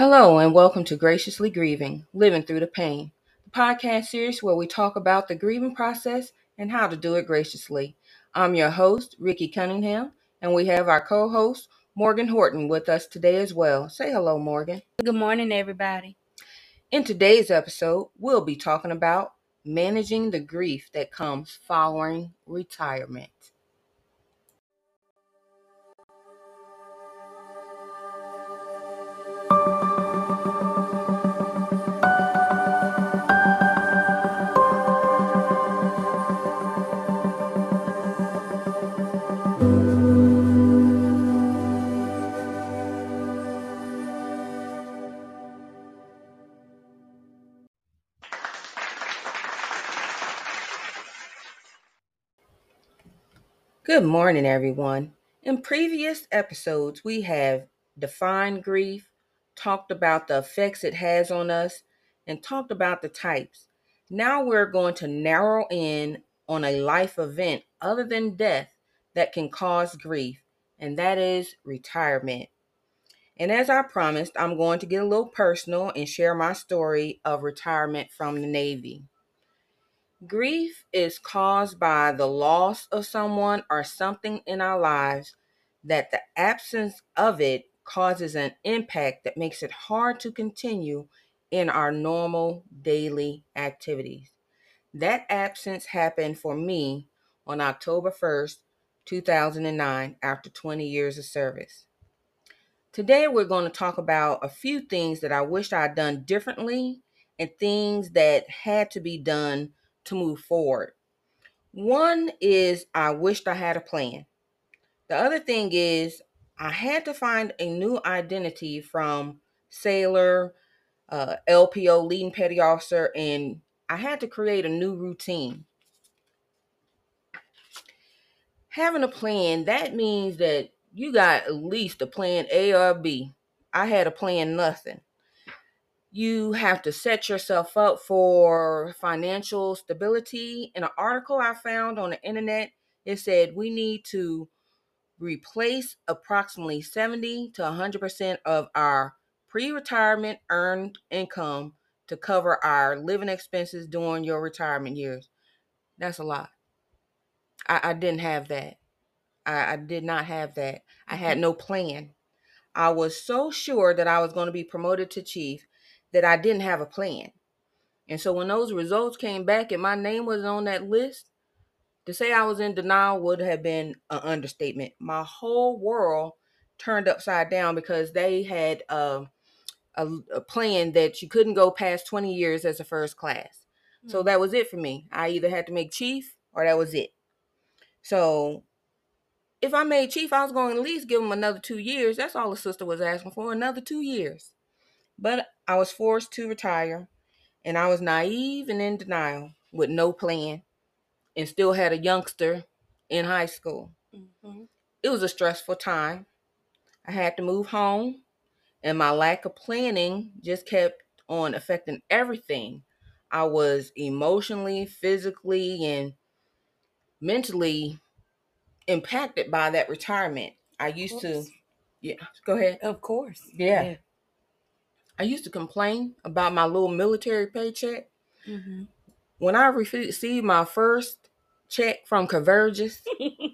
Hello, and welcome to Graciously Grieving Living Through the Pain, the podcast series where we talk about the grieving process and how to do it graciously. I'm your host, Ricky Cunningham, and we have our co host, Morgan Horton, with us today as well. Say hello, Morgan. Good morning, everybody. In today's episode, we'll be talking about managing the grief that comes following retirement. Good morning, everyone. In previous episodes, we have defined grief, talked about the effects it has on us, and talked about the types. Now we're going to narrow in on a life event other than death that can cause grief, and that is retirement. And as I promised, I'm going to get a little personal and share my story of retirement from the Navy. Grief is caused by the loss of someone or something in our lives that the absence of it causes an impact that makes it hard to continue in our normal daily activities. That absence happened for me on October 1st, 2009, after 20 years of service. Today, we're going to talk about a few things that I wished I'd done differently and things that had to be done to move forward. One is I wished I had a plan. The other thing is I had to find a new identity from sailor, uh, LPO, leading petty officer, and I had to create a new routine. Having a plan, that means that you got at least a plan A or B. I had a plan nothing you have to set yourself up for financial stability. In an article I found on the internet, it said we need to replace approximately 70 to 100% of our pre retirement earned income to cover our living expenses during your retirement years. That's a lot. I, I didn't have that. I, I did not have that. I had mm-hmm. no plan. I was so sure that I was going to be promoted to chief that I didn't have a plan. And so when those results came back and my name was on that list, to say I was in denial would have been an understatement. My whole world turned upside down because they had a, a, a plan that you couldn't go past 20 years as a first class. So hmm. that was it for me. I either had to make chief or that was it. So if I made chief, I was going to at least give them another two years. That's all the sister was asking for, another two years. But I was forced to retire, and I was naive and in denial with no plan, and still had a youngster in high school. Mm-hmm. It was a stressful time. I had to move home, and my lack of planning just kept on affecting everything. I was emotionally, physically, and mentally impacted by that retirement. I used to, yeah, go ahead. Of course. Yeah. yeah. I used to complain about my little military paycheck. Mm-hmm. When I received my first check from Convergys,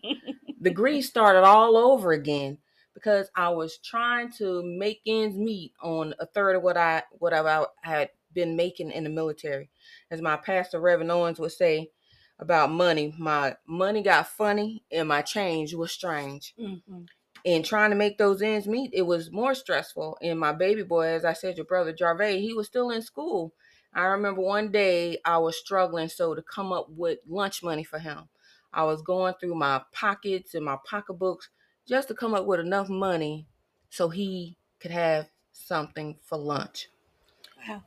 the grief started all over again because I was trying to make ends meet on a third of what I what I had been making in the military. As my pastor Reverend Owens would say about money, my money got funny and my change was strange. Mm-hmm and trying to make those ends meet, it was more stressful. And my baby boy, as I said, your brother Jarvey, he was still in school. I remember one day I was struggling so to come up with lunch money for him. I was going through my pockets and my pocketbooks just to come up with enough money so he could have something for lunch. Wow.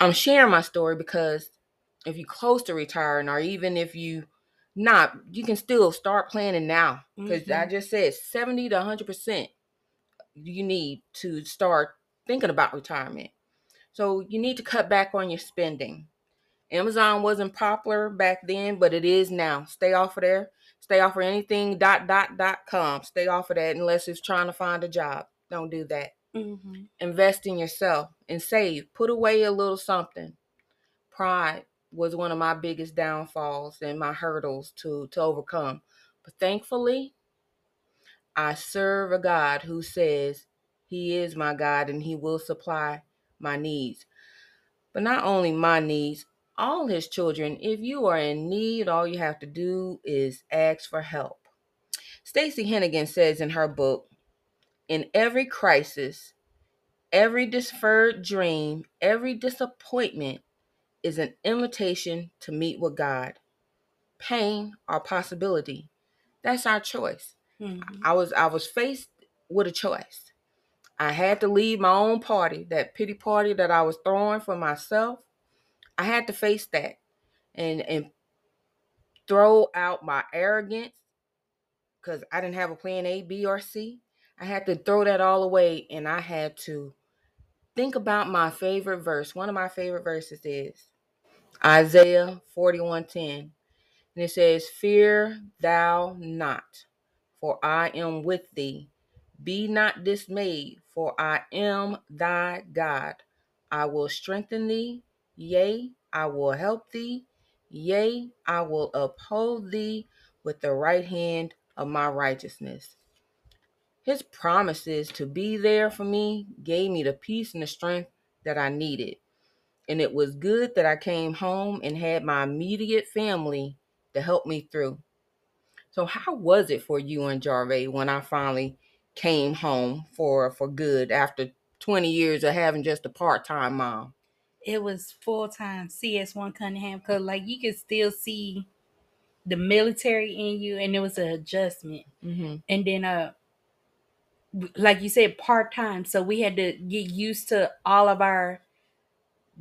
I'm sharing my story because if you're close to retiring or even if you not you can still start planning now because mm-hmm. I just said 70 to 100 percent you need to start thinking about retirement. So you need to cut back on your spending. Amazon wasn't popular back then, but it is now. Stay off of there. Stay off of anything dot dot dot com. Stay off of that unless it's trying to find a job. Don't do that. Mm-hmm. Invest in yourself and save. Put away a little something. Pride was one of my biggest downfalls and my hurdles to to overcome. But thankfully, I serve a God who says he is my God and he will supply my needs. But not only my needs, all his children, if you are in need, all you have to do is ask for help. Stacy Henagan says in her book, in every crisis, every deferred dream, every disappointment is an invitation to meet with God. Pain or possibility, that's our choice. Mm-hmm. I was I was faced with a choice. I had to leave my own party, that pity party that I was throwing for myself. I had to face that and and throw out my arrogance because I didn't have a plan A, B, or C. I had to throw that all away and I had to think about my favorite verse. One of my favorite verses is Isaiah 41:10. And it says, Fear thou not, for I am with thee. Be not dismayed, for I am thy God. I will strengthen thee, yea, I will help thee, yea, I will uphold thee with the right hand of my righteousness. His promises to be there for me gave me the peace and the strength that I needed. And it was good that I came home and had my immediate family to help me through. So how was it for you and Jarve when I finally came home for for good after 20 years of having just a part-time mom? It was full time CS1 Cunningham because, like, you could still see the military in you, and it was an adjustment. Mm-hmm. And then, uh, like you said, part time. So we had to get used to all of our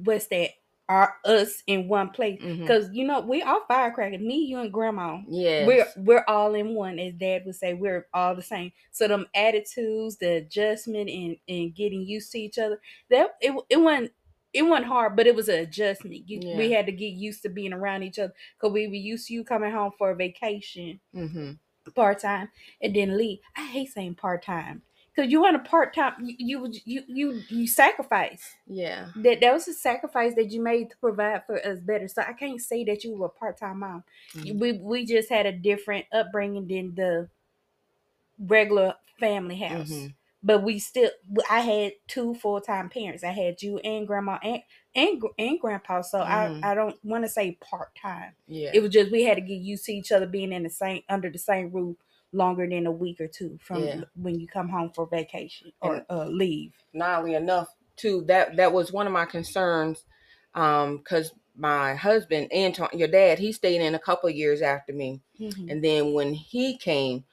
what's that? Our us in one place Mhm. because you know we all firecrackers. Me, you, and Grandma. yeah We're we're all in one, as Dad would say. We're all the same. So them attitudes, the adjustment, and and getting used to each other. That it it wasn't it wasn't hard, but it was an adjustment. You, We had to get used to being around each other because we were used to you coming home for a vacation mm-hmm. part time and then leave. I hate saying part time because you want a part time. You, you you you you sacrifice Yeah. that that was a sacrifice that you made to provide for us better. So I can't say that you were a part time mom. Mhm. We we just had a different upbringing than the regular family house. Mhm. But we still, I had two full time parents. I had you and grandma and and and grandpa. So Mhm. I I don't want to say part time. Yeah. It was just we had to get used to each other being in the same under the same roof longer than a week or two from Yeah. when you come home for vacation or uh, leave. not only enough too that that was one of my concerns um because my husband anton your dad he stayed in a couple of years after me Mhm. and then when he came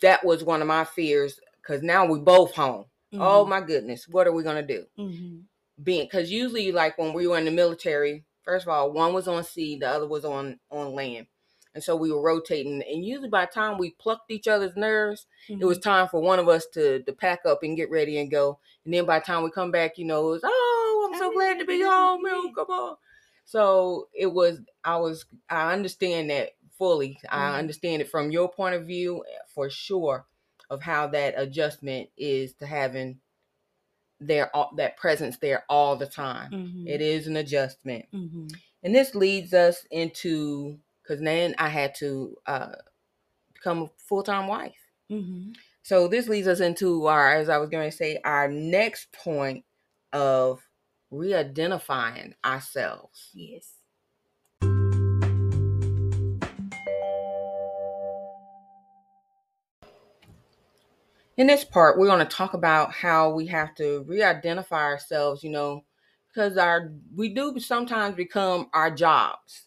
that was one of my fears because now we both home oh Mhm. my goodness what are we gonna do Mhm. being because usually like when we were in the military first of all one was on sea the other was on on land and so we were rotating and usually by the time we plucked each other's nerves it was Mhm. time for one of us to to pack up and get ready and go. And then by the time we come back, you know, it was oh, I'm so glad to be home. Oh, come on. So it was. I was. I understand that fully. I Mhm. understand it from your point of view for sure of how that adjustment is to having their that presence there all the time. Mhm. It is an adjustment. Mhm. And this leads us into because then I had to uh, become a full time wife. Mhm. So this leads us into our, as I was going to say, our next point of re-identifying ourselves. Yes. In this part, we're going to talk about how we have to re-identify ourselves, you know, because our we do sometimes become our jobs.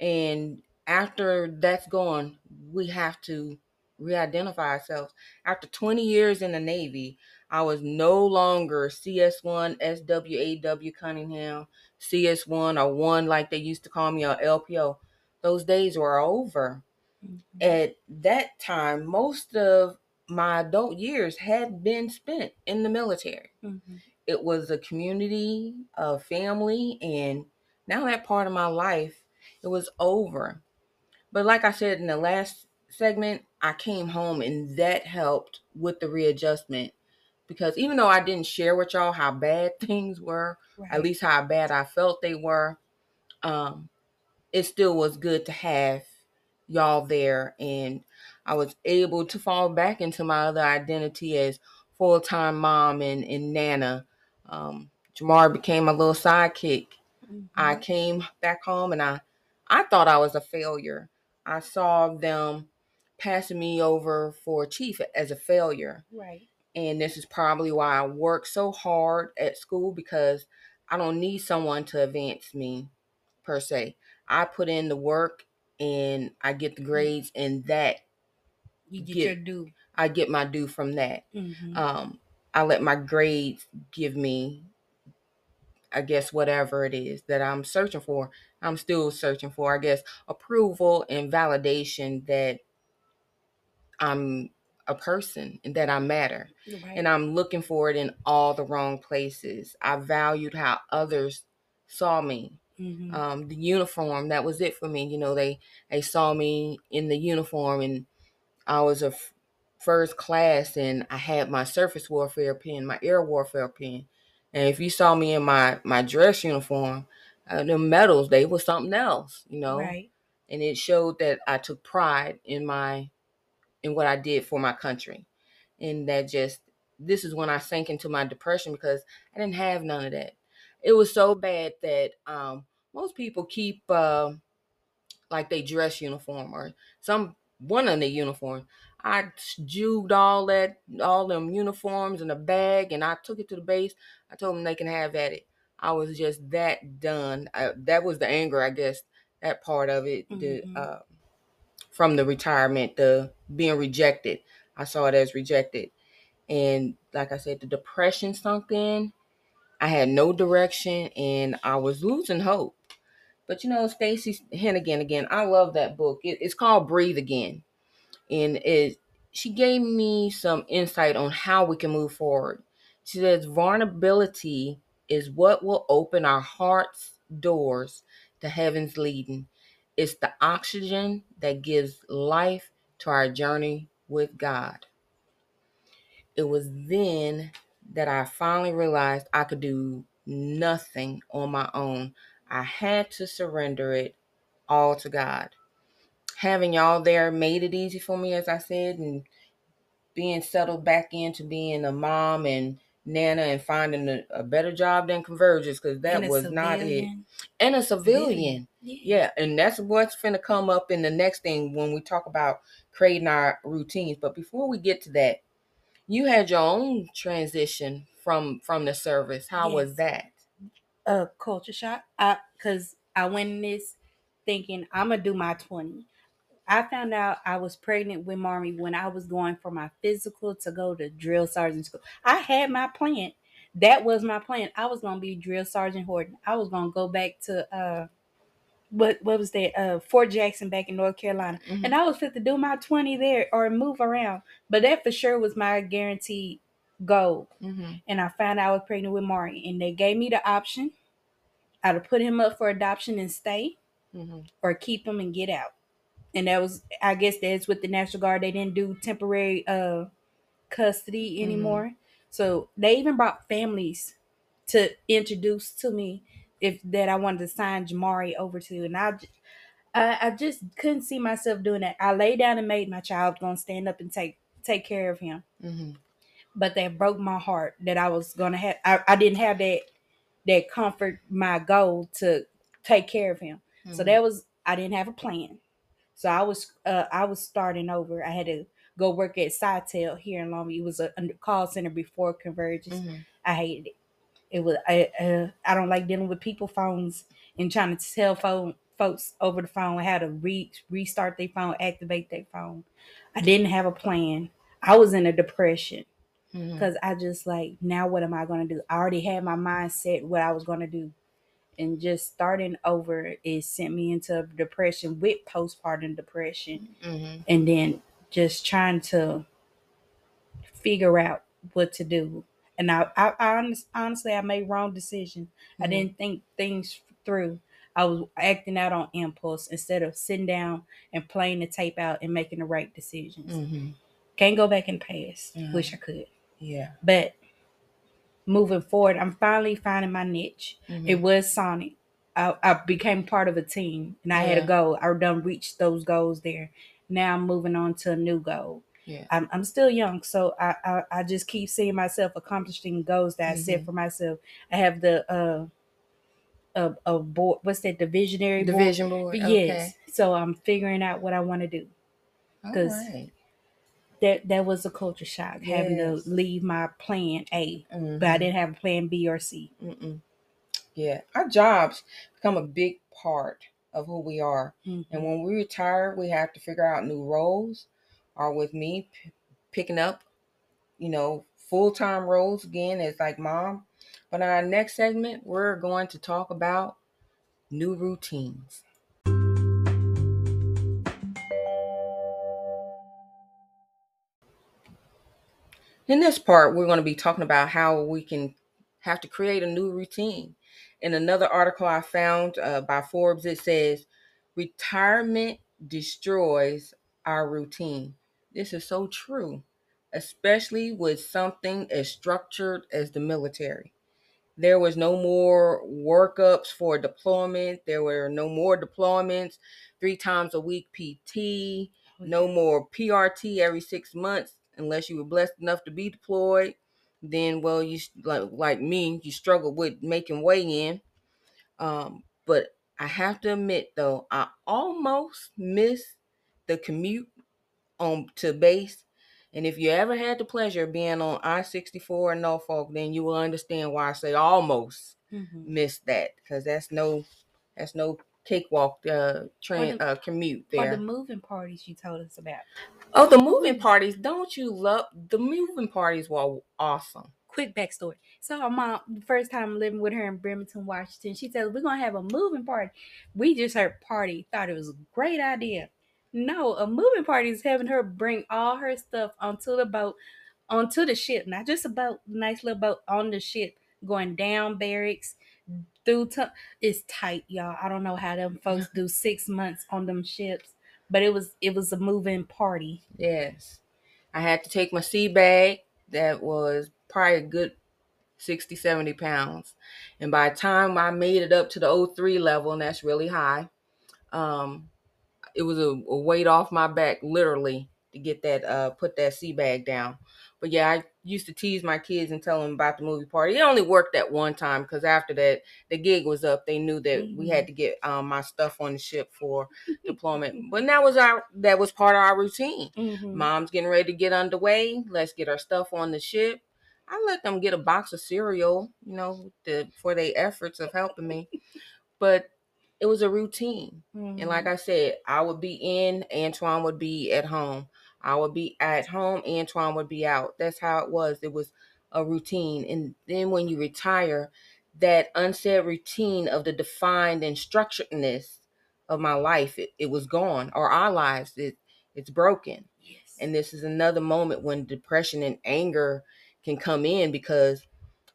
And after that's gone, we have to re-identify ourselves. After 20 years in the Navy, I was no longer CS1 SWAW Cunningham, CS1 or one like they used to call me or LPO. Those days were over. Mhm. At that time, most of my adult years had been spent in the military. Mhm. It was a community, a family, and now that part of my life, it was over. But like I said in the last segment, I came home and that helped with the readjustment. because even though I didn't share with y'all how bad things were, right. at least how bad I felt they were, um, it still was good to have y'all there. And I was able to fall back into my other identity as full time mom and, and Nana. Um, Jamar became a little sidekick. Mm-hmm. I came back home and I, I thought I was a failure. I saw them passing me over for chief as a failure. Right. And this is probably why I work so hard at school because I don't need someone to advance me per se. I put in the work and I get the mm. grades and that you get, get your due. I get my due from that. Mm-hmm. Um, I let my grades give me I guess whatever it is that I'm searching for, I'm still searching for, I guess, approval and validation that I'm a person and that I matter. Right. And I'm looking for it in all the wrong places. I valued how others saw me. Mm-hmm. Um, the uniform, that was it for me. You know, they they saw me in the uniform and I was a f- first class and I had my surface warfare pin, my air warfare pin. And if you saw me in my my dress uniform, uh, the medals they were something else, you know. Right. And it showed that I took pride in my in what I did for my country. And that just this is when I sank into my depression because I didn't have none of that. It was so bad that um, most people keep uh, like they dress uniform or some one of the uniforms. I jewed all that, all them uniforms in a bag, and I took it to the base. I told them they can have at it. I was just that done. I, that was the anger, I guess. That part of it, mm-hmm. the uh, from the retirement, the being rejected. I saw it as rejected. And like I said, the depression sunk in. I had no direction and I was losing hope. But you know, Stacy Henagan again, I love that book. It, it's called Breathe Again. And it she gave me some insight on how we can move forward. She says vulnerability is what will open our heart's doors to heaven's leading. It's the oxygen that gives life to our journey with God. It was then that I finally realized I could do nothing on my own. I had to surrender it all to God. Having y'all there made it easy for me, as I said, and being settled back into being a mom and Nana and finding a, a better job than Convergys because that was civilian. not it. And a civilian. Yeah. yeah. And that's what's going to come up in the next thing when we talk about creating our routines. But before we get to that, you had your own transition from from the service. How yes. was that? A culture shock. I because I, I went in this thinking I'm going to do my 20. I found out I was pregnant with Marmy when I was going for my physical to go to drill sergeant school. I had my plan. That was my plan. I was gonna be drill sergeant Horton. I was gonna go back to uh what what was that? Uh Fort Jackson back in North Carolina. Mm-hmm. And I was fit to do my 20 there or move around. But that for sure was my guaranteed goal. Mm-hmm. And I found out I was pregnant with Marmy. And they gave me the option. I'd put him up for adoption and stay mm-hmm. or keep him and get out and that was I guess that's with the National Guard. They didn't do temporary uh custody mm-hmm. anymore. Mm-hmm. So they even brought families to introduce to me if that I wanted to sign Jamari over to, and I, I, I just couldn't see myself doing that. I lay down and made my child gonna stand up and take take care of him, mm-hmm. but that broke my heart that I was gonna have. I, I didn't have that that comfort, my goal to take care of him. Mm-hmm. So that was I didn't have a plan. So I was uh, I was starting over. I had to go work at Sitel here in Long Beach. It was a, a call center before Convergys. Mm-hmm. I hated it. It was I uh, I don't like dealing with people phones and trying to tell phone folks over the phone how to re- restart their phone, activate their phone. I didn't have a plan. I was in a depression because mm-hmm. I just like now what am I going to do? I already had my mindset what I was going to do and just starting over it sent me into depression with postpartum depression mm-hmm. and then just trying to figure out what to do and i, I, I honestly i made wrong decision mm-hmm. i didn't think things through i was acting out on impulse instead of sitting down and playing the tape out and making the right decisions mm-hmm. can't go back in the past wish i could Yeah. But moving forward, I'm finally finding my niche. Mhm. It was Sonic. I, I became part of a team and I had a goal. I done reached those goals there. Now I'm moving on to a new goal. Yeah. I'm, I'm still young, so I, I, I just keep seeing myself accomplishing goals that I set Mhm. for myself. I have the uh a, a board what's that the visionary board? Division board. Yes. So I'm figuring out what I want to do. Okay. 'Cause- Alright. That that was a culture shock having to leave my plan A, Mhm. but I didn't have a plan B or C. Mm-mm. Yeah, our jobs become a big part of who we are. Mhm. And when we retire, we have to figure out new roles. Or with me, p- picking up, you know, full time roles again as like mom. But in our next segment, we're going to talk about new routines. In this part, we're going to be talking about how we can have to create a new routine. In another article I found uh, by Forbes, it says, Retirement destroys our routine. This is so true, especially with something as structured as the military. There was no more workups for deployment. There were no more deployments, three times a week PT, no more PRT every six months unless you were blessed enough to be deployed. Then, well, you like like me, you struggle with making way in. Um, but I have to admit, though, I almost miss the commute on to base. And if you ever had the pleasure of being on I sixty four in Norfolk, then you will understand why I say almost Mhm. miss that because that's no that's no cakewalk uh train the- uh commute Or there. the moving parties you told us about. Oh, the moving parties! Don't you love the moving parties? Were awesome. Quick backstory. So mom, the first time living with her in Bremerton, Washington, she said we're gonna have a moving party. We just heard party, thought it was a great idea. No, a moving party is having her bring all her stuff onto the boat, onto the ship, not just a boat, nice little boat on the ship, going down barracks, through. To- it's tight, y'all. I don't know how them folks do six months on them ships, but it was it was a moving party. Yes, I had to take my sea bag that was probably a good 60, 70 pounds, and by the time I made it up to the 03 level, and that's really high, um, it was a, a weight off my back literally to get that uh put that sea bag down. But yeah, I used to tease my kids and tell them about the movie party. It only worked that one time because after that the gig was up. They knew that we had to get um my stuff on the ship for deployment. But that was our that was part of our routine. Mhm. Mom's getting ready to get underway. Let's get our stuff on the ship. I let them get a box of cereal, you know, the, for their efforts of helping me. But it was a routine. And like I said, I would be in, Antoine would be at home. I would be at home, Antoine would be out. That's how it was. It was a routine. And then when you retire, that unsaid routine of the defined and structuredness of my life, it, it was gone. Or our lives, it it's broken. yes. And this is another moment when depression and anger can come in because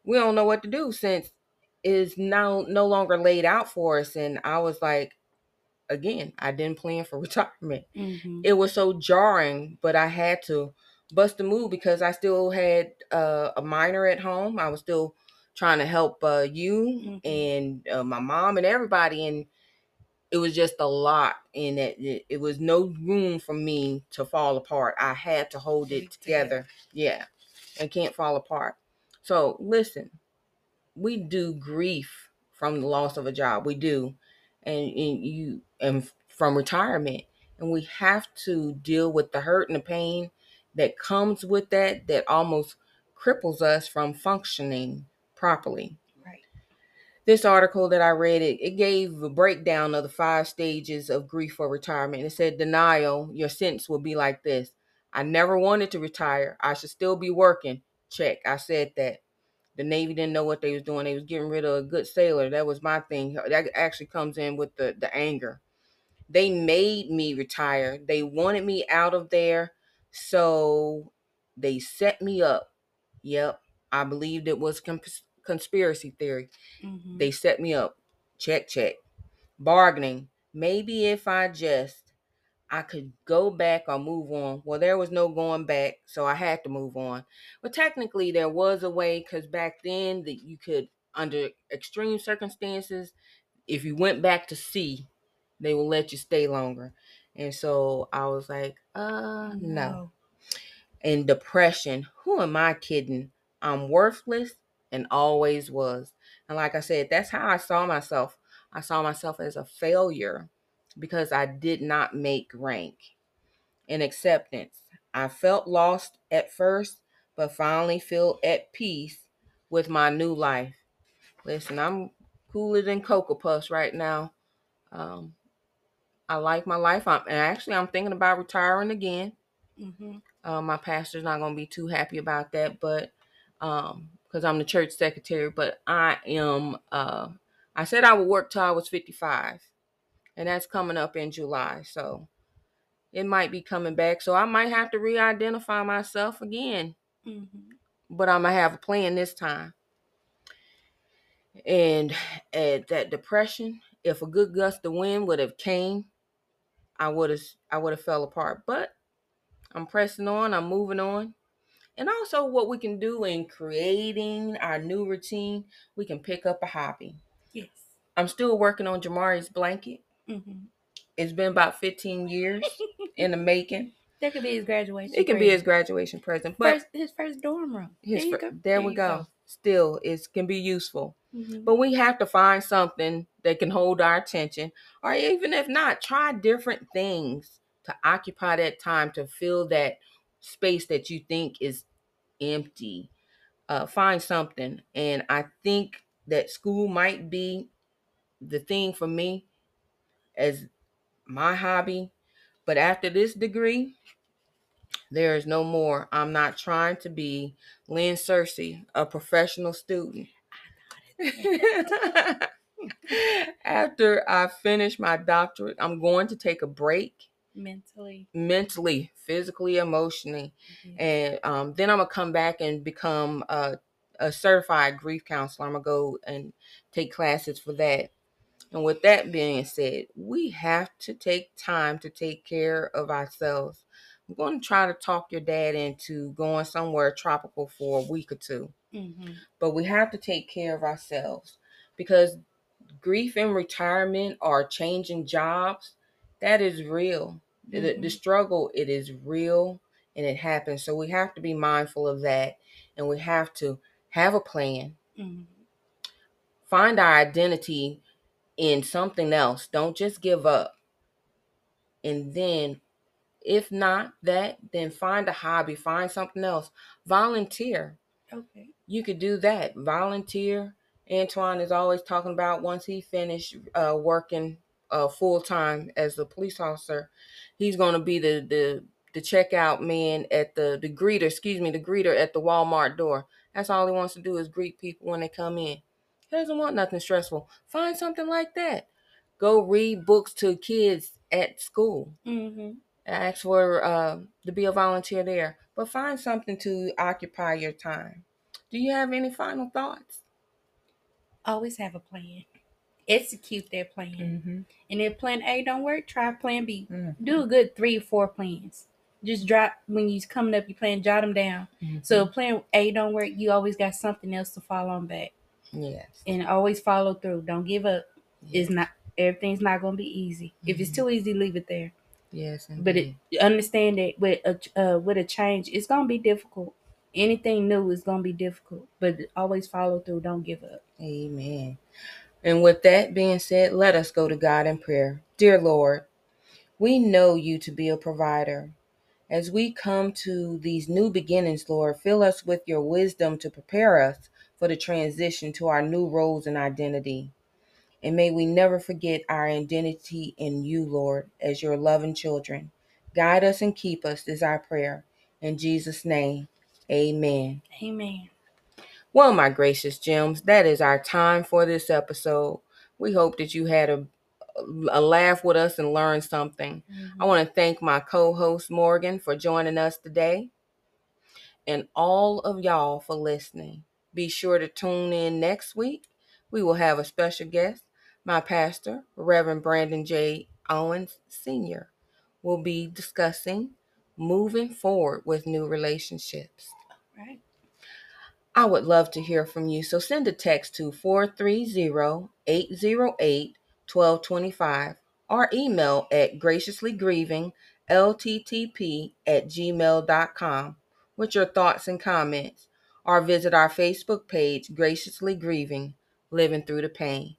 we don't know what to do since it is now no longer laid out for us. And I was like, again, I didn't plan for retirement. Mhm. It was so jarring, but I had to bust a move because I still had uh, a minor at home. I was still trying to help uh, you Mhm. and uh, my mom and everybody. And it was just a lot and it, it, it was no room for me to fall apart i had to hold it together yeah and can't fall apart so listen we do grief from the loss of a job we do and, and you and from retirement and we have to deal with the hurt and the pain that comes with that that almost cripples us from functioning properly Right. this article that I read, it, it gave a breakdown of the five stages of grief for retirement. It said denial, your sentence will be like this. I never wanted to retire. I should still be working. Check. I said that. The Navy didn't know what they was doing. They was getting rid of a good sailor. That was my thing. That actually comes in with the, the anger. They made me retire. They wanted me out of there. So they set me up. Yep. I believed it was cons- conspiracy theory. Mhm. They set me up. Check, check. Bargaining. Maybe if I just, I could go back or move on. Well, there was no going back, so I had to move on. But technically, there was a way because back then that you could, under extreme circumstances, if you went back to sea, they will let you stay longer. And so I was like, uh, no. no. And depression, who am I kidding? I'm worthless and always was. And like I said, that's how I saw myself. I saw myself as a failure because I did not make rank. In acceptance, I felt lost at first, but finally feel at peace with my new life. Listen, I'm cooler than Cocoa Puffs right now. Um, I like my life. I'm, and actually, I'm thinking about retiring again. Mm-hmm. Uh, my pastor's not going to be too happy about that, but um, because I'm the church secretary. But I am. Uh, I said I would work till I was 55 and that's coming up in July. So it might be coming back. So I might have to re identify myself again. Mm-hmm. But I'm going to have a plan this time. And at that depression, if a good gust of wind would have came, I would have I would have fell apart. But I'm pressing on, I'm moving on. And also what we can do in creating our new routine, we can pick up a hobby. Yes. I'm still working on Jamari's blanket. Mm-hmm. It's been about 15 years in the making. That could be his graduation. It can be his graduation present, but first, his first dorm room. His there, fir- there, there we go. go. Still, it can be useful, mm-hmm. but we have to find something that can hold our attention, or even if not, try different things to occupy that time to fill that space that you think is empty. Uh, find something, and I think that school might be the thing for me as my hobby. But after this degree, there is no more. I'm not trying to be Lynn Searcy, a professional student. after I finish my doctorate, I'm going to take a break mentally, mentally, physically, emotionally, mm-hmm. and um, then I'm gonna come back and become a, a certified grief counselor. I'm gonna go and take classes for that. And with that being said, we have to take time to take care of ourselves. I'm going to try to talk your dad into going somewhere tropical for a week or 2 mm-hmm. But we have to take care of ourselves because grief and retirement or changing jobs, that is real. Mm-hmm. The, the mm-hmm. struggle, it is real and it happens. So we have to be mindful of that and we have to have a plan. Mm-hmm. Find our identity in something else. Don't just give up. And then, if not that, then find a hobby, find something else. Volunteer. Okay. You could do that. Volunteer. Antoine is always talking about once he finished uh, working uh, full time as a police officer, he's going to be the the the checkout man at the the greeter, excuse me, the greeter at the Walmart door. That's all he wants to do is greet people when they come in. He doesn't want nothing stressful. Find something like that. Go read books to kids at school. Mm-hmm. Ask for uh, to be a volunteer there, but find something to occupy your time. Do you have any final thoughts? Always have a plan. Execute that plan. Mm-hmm. And if plan A don't work, try plan B. Mm-hmm. Do a good three or four plans. Just drop when you coming up, you plan, jot them down. Mm-hmm. So if plan A don't work, you always got something else to fall on back. Yes. And always follow through. Don't give up. Yes. It's not everything's not going to be easy. Mm-hmm. If it's mm-hmm. too easy, leave it there. Yes. Indeed. But it, understand that with a uh, with a change, it's going to be difficult. Anything new is going to be difficult, but always follow through. Don't give up. Amen. And with that being said, let us go to God in prayer. Dear Lord, we know you to be a provider. As we come to these new beginnings, Lord, fill us with your wisdom to prepare us for the transition to our new roles and identity. And may we never forget our identity in you, Lord, as your loving children. Guide us and keep us is our prayer. In Jesus' name, amen. Amen. Well, my gracious gems, that is our time for this episode. We hope that you had a, a laugh with us and learned something. Mm-hmm. I want to thank my co host, Morgan, for joining us today, and all of y'all for listening. Be sure to tune in next week. We will have a special guest, my pastor, Reverend Brandon J. Owens Sr. we'll be discussing moving forward with new relationships. Right. I would love to hear from you. So send a text to 430-808-1225 or email at graciouslygrievinglttp at gmail.com with your thoughts and comments or visit our Facebook page, Graciously Grieving, Living Through the Pain.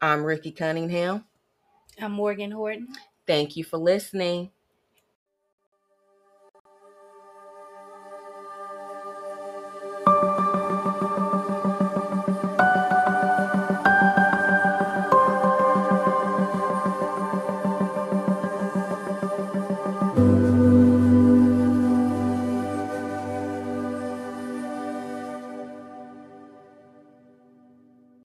I'm Ricky Cunningham. I'm Morgan Horton. Thank you for listening.